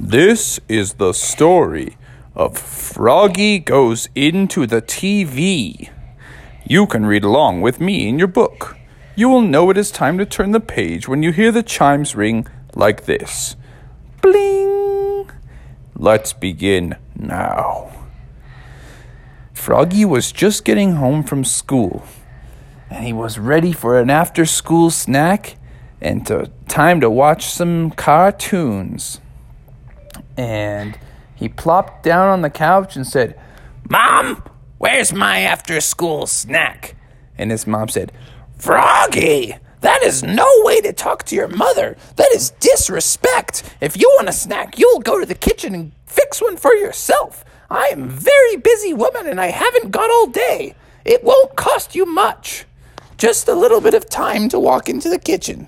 This is the story of Froggy Goes Into the TV. You can read along with me in your book. You will know it is time to turn the page when you hear the chimes ring like this Bling! Let's begin now. Froggy was just getting home from school, and he was ready for an after school snack and to, time to watch some cartoons. And he plopped down on the couch and said, Mom, where's my after school snack? And his mom said, Froggy, that is no way to talk to your mother. That is disrespect. If you want a snack, you'll go to the kitchen and fix one for yourself. I am a very busy woman and I haven't got all day. It won't cost you much. Just a little bit of time to walk into the kitchen.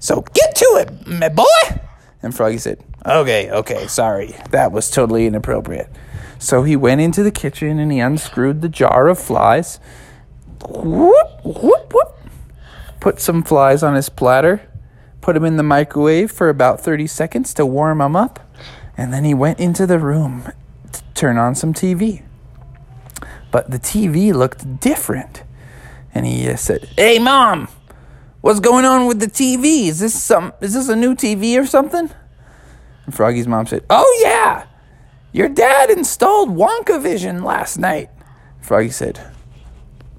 So get to it, my boy. And Froggy said, Okay, okay, sorry. That was totally inappropriate. So he went into the kitchen and he unscrewed the jar of flies. Whoop, whoop, whoop. Put some flies on his platter. Put them in the microwave for about 30 seconds to warm them up. And then he went into the room to turn on some TV. But the TV looked different. And he uh, said, Hey, mom, what's going on with the TV? Is this some? Is this a new TV or something? And Froggy's mom said, Oh, yeah, your dad installed Wonka Vision last night. Froggy said,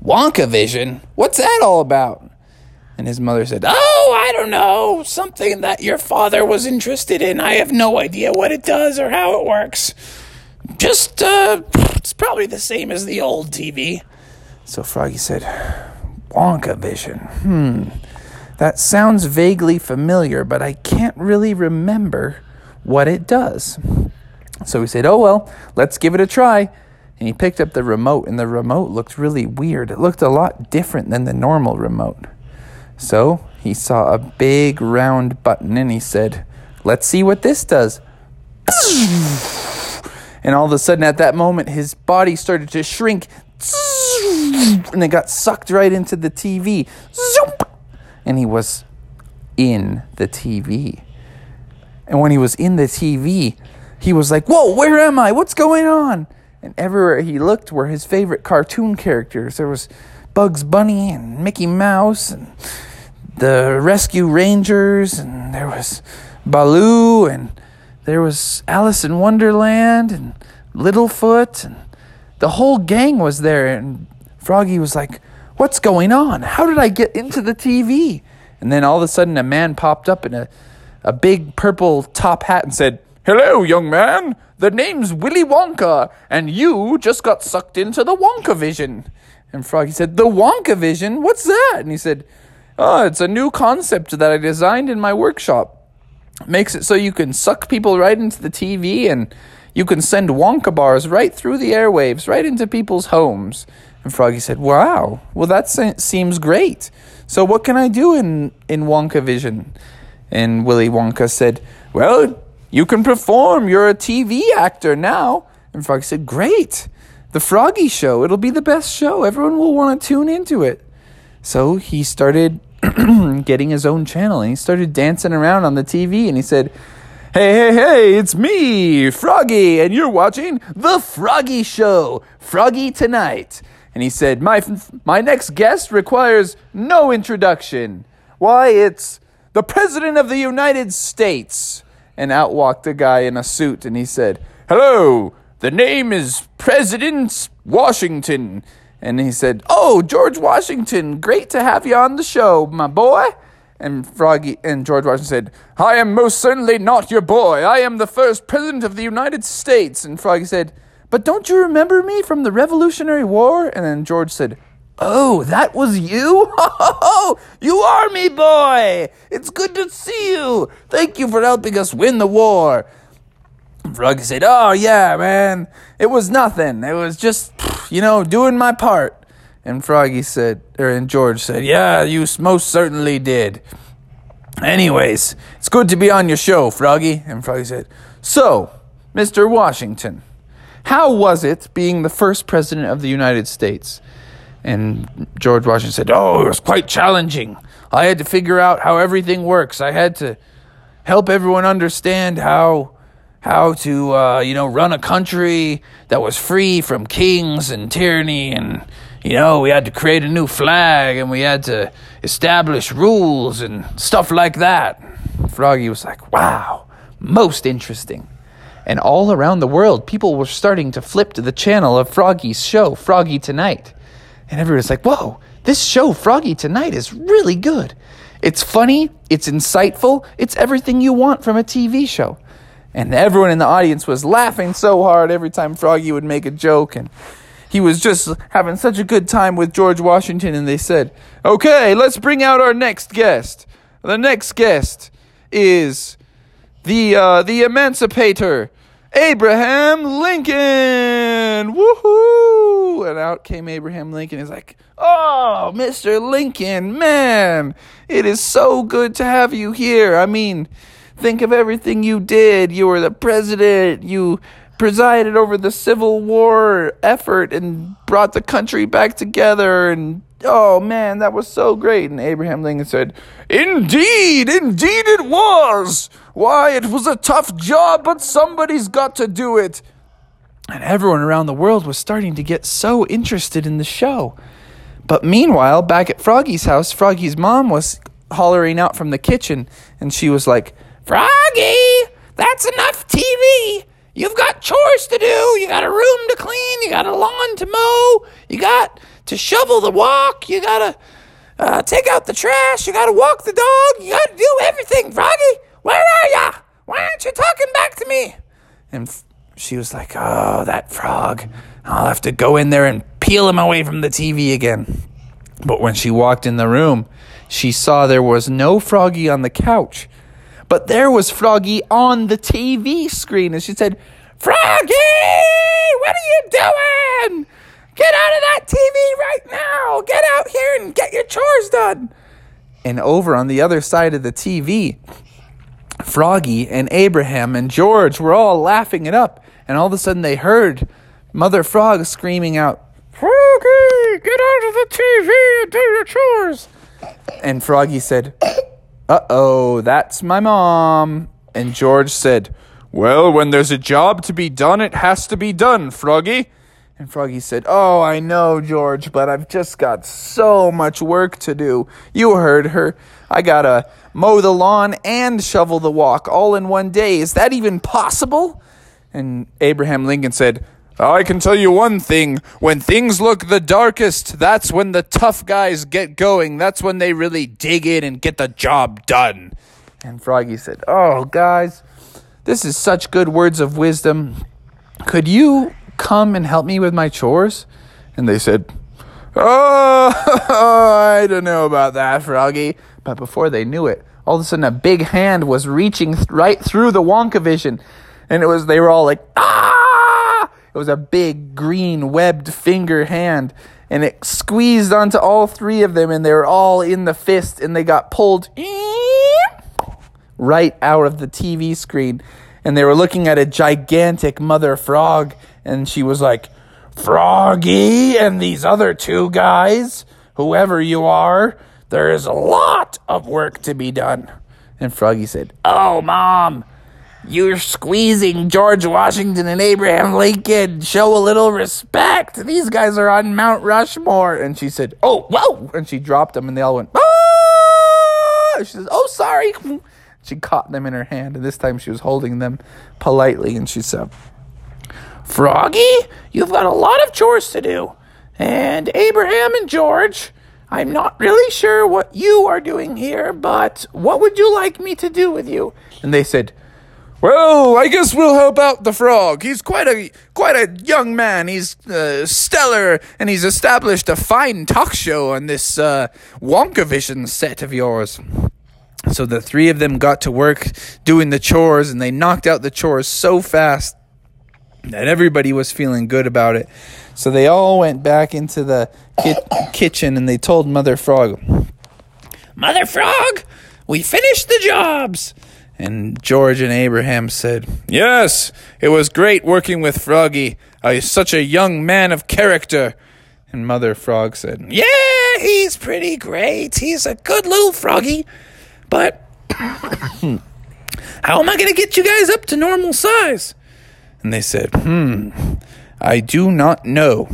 Wonka Vision? What's that all about? And his mother said, Oh, I don't know. Something that your father was interested in. I have no idea what it does or how it works. Just, uh, it's probably the same as the old TV. So Froggy said, Wonka Vision. Hmm. That sounds vaguely familiar, but I can't really remember what it does. So he said, Oh, well, let's give it a try. And he picked up the remote, and the remote looked really weird. It looked a lot different than the normal remote. So he saw a big round button, and he said, Let's see what this does. And all of a sudden, at that moment, his body started to shrink, and it got sucked right into the TV. And he was in the TV. And when he was in the TV, he was like, Whoa, where am I? What's going on? And everywhere he looked were his favorite cartoon characters. There was Bugs Bunny and Mickey Mouse and the Rescue Rangers, and there was Baloo, and there was Alice in Wonderland and Littlefoot, and the whole gang was there. And Froggy was like, What's going on? How did I get into the TV? And then all of a sudden, a man popped up in a a big purple top hat and said, Hello, young man. The name's Willy Wonka, and you just got sucked into the Wonka Vision. And Froggy said, The Wonka Vision? What's that? And he said, Oh, it's a new concept that I designed in my workshop. Makes it so you can suck people right into the TV and you can send Wonka bars right through the airwaves, right into people's homes. And Froggy said, Wow, well, that seems great. So, what can I do in, in Wonka Vision? And Willy Wonka said, Well, you can perform. You're a TV actor now. And Froggy said, Great. The Froggy Show. It'll be the best show. Everyone will want to tune into it. So he started getting his own channel and he started dancing around on the TV and he said, Hey, hey, hey, it's me, Froggy, and you're watching The Froggy Show, Froggy Tonight. And he said, My, my next guest requires no introduction. Why, it's the President of the United States. And out walked a guy in a suit and he said, Hello, the name is President Washington. And he said, Oh, George Washington, great to have you on the show, my boy. And Froggy and George Washington said, I am most certainly not your boy. I am the first president of the United States. And Froggy said, But don't you remember me from the Revolutionary War? And then George said, Oh, that was you? Oh, you are me, boy. It's good to see you. Thank you for helping us win the war. Froggy said, Oh, yeah, man. It was nothing. It was just, you know, doing my part. And Froggy said, or and George said, Yeah, you most certainly did. Anyways, it's good to be on your show, Froggy. And Froggy said, So, Mr. Washington, how was it being the first president of the United States? And George Washington said, Oh, it was quite challenging. I had to figure out how everything works. I had to help everyone understand how how to, uh, you know, run a country that was free from kings and tyranny. And, you know, we had to create a new flag and we had to establish rules and stuff like that. Froggy was like, wow, most interesting. And all around the world, people were starting to flip to the channel of Froggy's show, Froggy Tonight. And everybody's like, whoa, this show, Froggy Tonight, is really good. It's funny, it's insightful, it's everything you want from a TV show. And everyone in the audience was laughing so hard every time Froggy would make a joke. And he was just having such a good time with George Washington. And they said, okay, let's bring out our next guest. The next guest is the, uh, the emancipator, Abraham Lincoln. Woohoo! And out came Abraham Lincoln. He's like, oh, Mr. Lincoln, man, it is so good to have you here. I mean, Think of everything you did. You were the president. You presided over the Civil War effort and brought the country back together. And oh man, that was so great. And Abraham Lincoln said, Indeed, indeed it was. Why, it was a tough job, but somebody's got to do it. And everyone around the world was starting to get so interested in the show. But meanwhile, back at Froggy's house, Froggy's mom was hollering out from the kitchen, and she was like, Froggy, that's enough TV. You've got chores to do. You got a room to clean. You got a lawn to mow. You got to shovel the walk. You got to uh, take out the trash. You got to walk the dog. You got to do everything, Froggy. Where are ya? Why aren't you talking back to me? And f- she was like, Oh, that frog. I'll have to go in there and peel him away from the TV again. But when she walked in the room, she saw there was no Froggy on the couch. But there was Froggy on the TV screen, and she said, Froggy, what are you doing? Get out of that TV right now. Get out here and get your chores done. And over on the other side of the TV, Froggy and Abraham and George were all laughing it up. And all of a sudden they heard Mother Frog screaming out, Froggy, get out of the TV and do your chores. And Froggy said, uh oh, that's my mom. And George said, Well, when there's a job to be done, it has to be done, Froggy. And Froggy said, Oh, I know, George, but I've just got so much work to do. You heard her. I gotta mow the lawn and shovel the walk all in one day. Is that even possible? And Abraham Lincoln said, I can tell you one thing. When things look the darkest, that's when the tough guys get going. That's when they really dig in and get the job done. And Froggy said, Oh, guys, this is such good words of wisdom. Could you come and help me with my chores? And they said, Oh, I don't know about that, Froggy. But before they knew it, all of a sudden a big hand was reaching th- right through the Wonka vision. And it was, they were all like, Ah! It was a big green webbed finger hand, and it squeezed onto all three of them, and they were all in the fist, and they got pulled right out of the TV screen. And they were looking at a gigantic mother frog, and she was like, Froggy and these other two guys, whoever you are, there is a lot of work to be done. And Froggy said, Oh, Mom, you're squeezing George Washington and Abraham Lincoln. Show a little respect. These guys are on Mount Rushmore. And she said, Oh, whoa. And she dropped them, and they all went, Ah! She says, Oh, sorry. She caught them in her hand, and this time she was holding them politely. And she said, Froggy, you've got a lot of chores to do. And Abraham and George, I'm not really sure what you are doing here, but what would you like me to do with you? And they said, well, I guess we'll help out the frog. He's quite a quite a young man. He's uh, stellar, and he's established a fine talk show on this uh, Wonkavision set of yours. So the three of them got to work doing the chores, and they knocked out the chores so fast that everybody was feeling good about it. So they all went back into the ki- kitchen, and they told Mother Frog, "Mother Frog, we finished the jobs." And George and Abraham said, Yes, it was great working with Froggy. Uh, he's such a young man of character. And Mother Frog said, Yeah, he's pretty great. He's a good little froggy. But How am I going to get you guys up to normal size? And they said, Hmm, I do not know.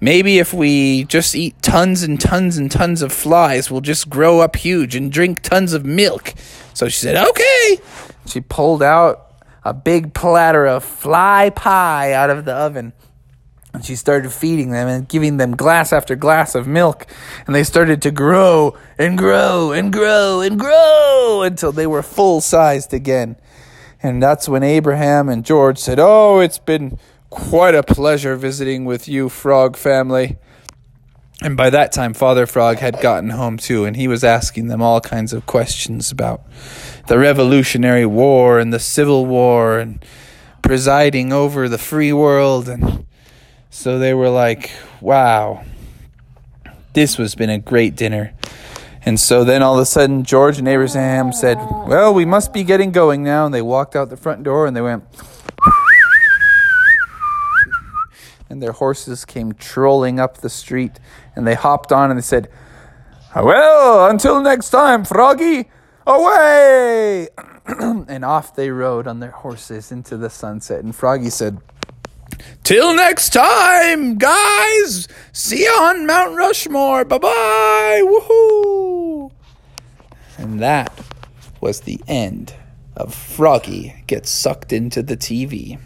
Maybe if we just eat tons and tons and tons of flies, we'll just grow up huge and drink tons of milk. So she said, Okay. She pulled out a big platter of fly pie out of the oven. And she started feeding them and giving them glass after glass of milk. And they started to grow and grow and grow and grow until they were full sized again. And that's when Abraham and George said, Oh, it's been quite a pleasure visiting with you, Frog family. And by that time, Father Frog had gotten home too, and he was asking them all kinds of questions about the Revolutionary War and the Civil War and presiding over the free world. And so they were like, wow, this has been a great dinner. And so then all of a sudden, George and Abraham said, Well, we must be getting going now. And they walked out the front door and they went, and their horses came trolling up the street and they hopped on and they said, Well, until next time, Froggy, away! and off they rode on their horses into the sunset. And Froggy said, Till next time, guys! See you on Mount Rushmore. Bye bye! Woohoo! And that was the end of Froggy Gets Sucked into the TV.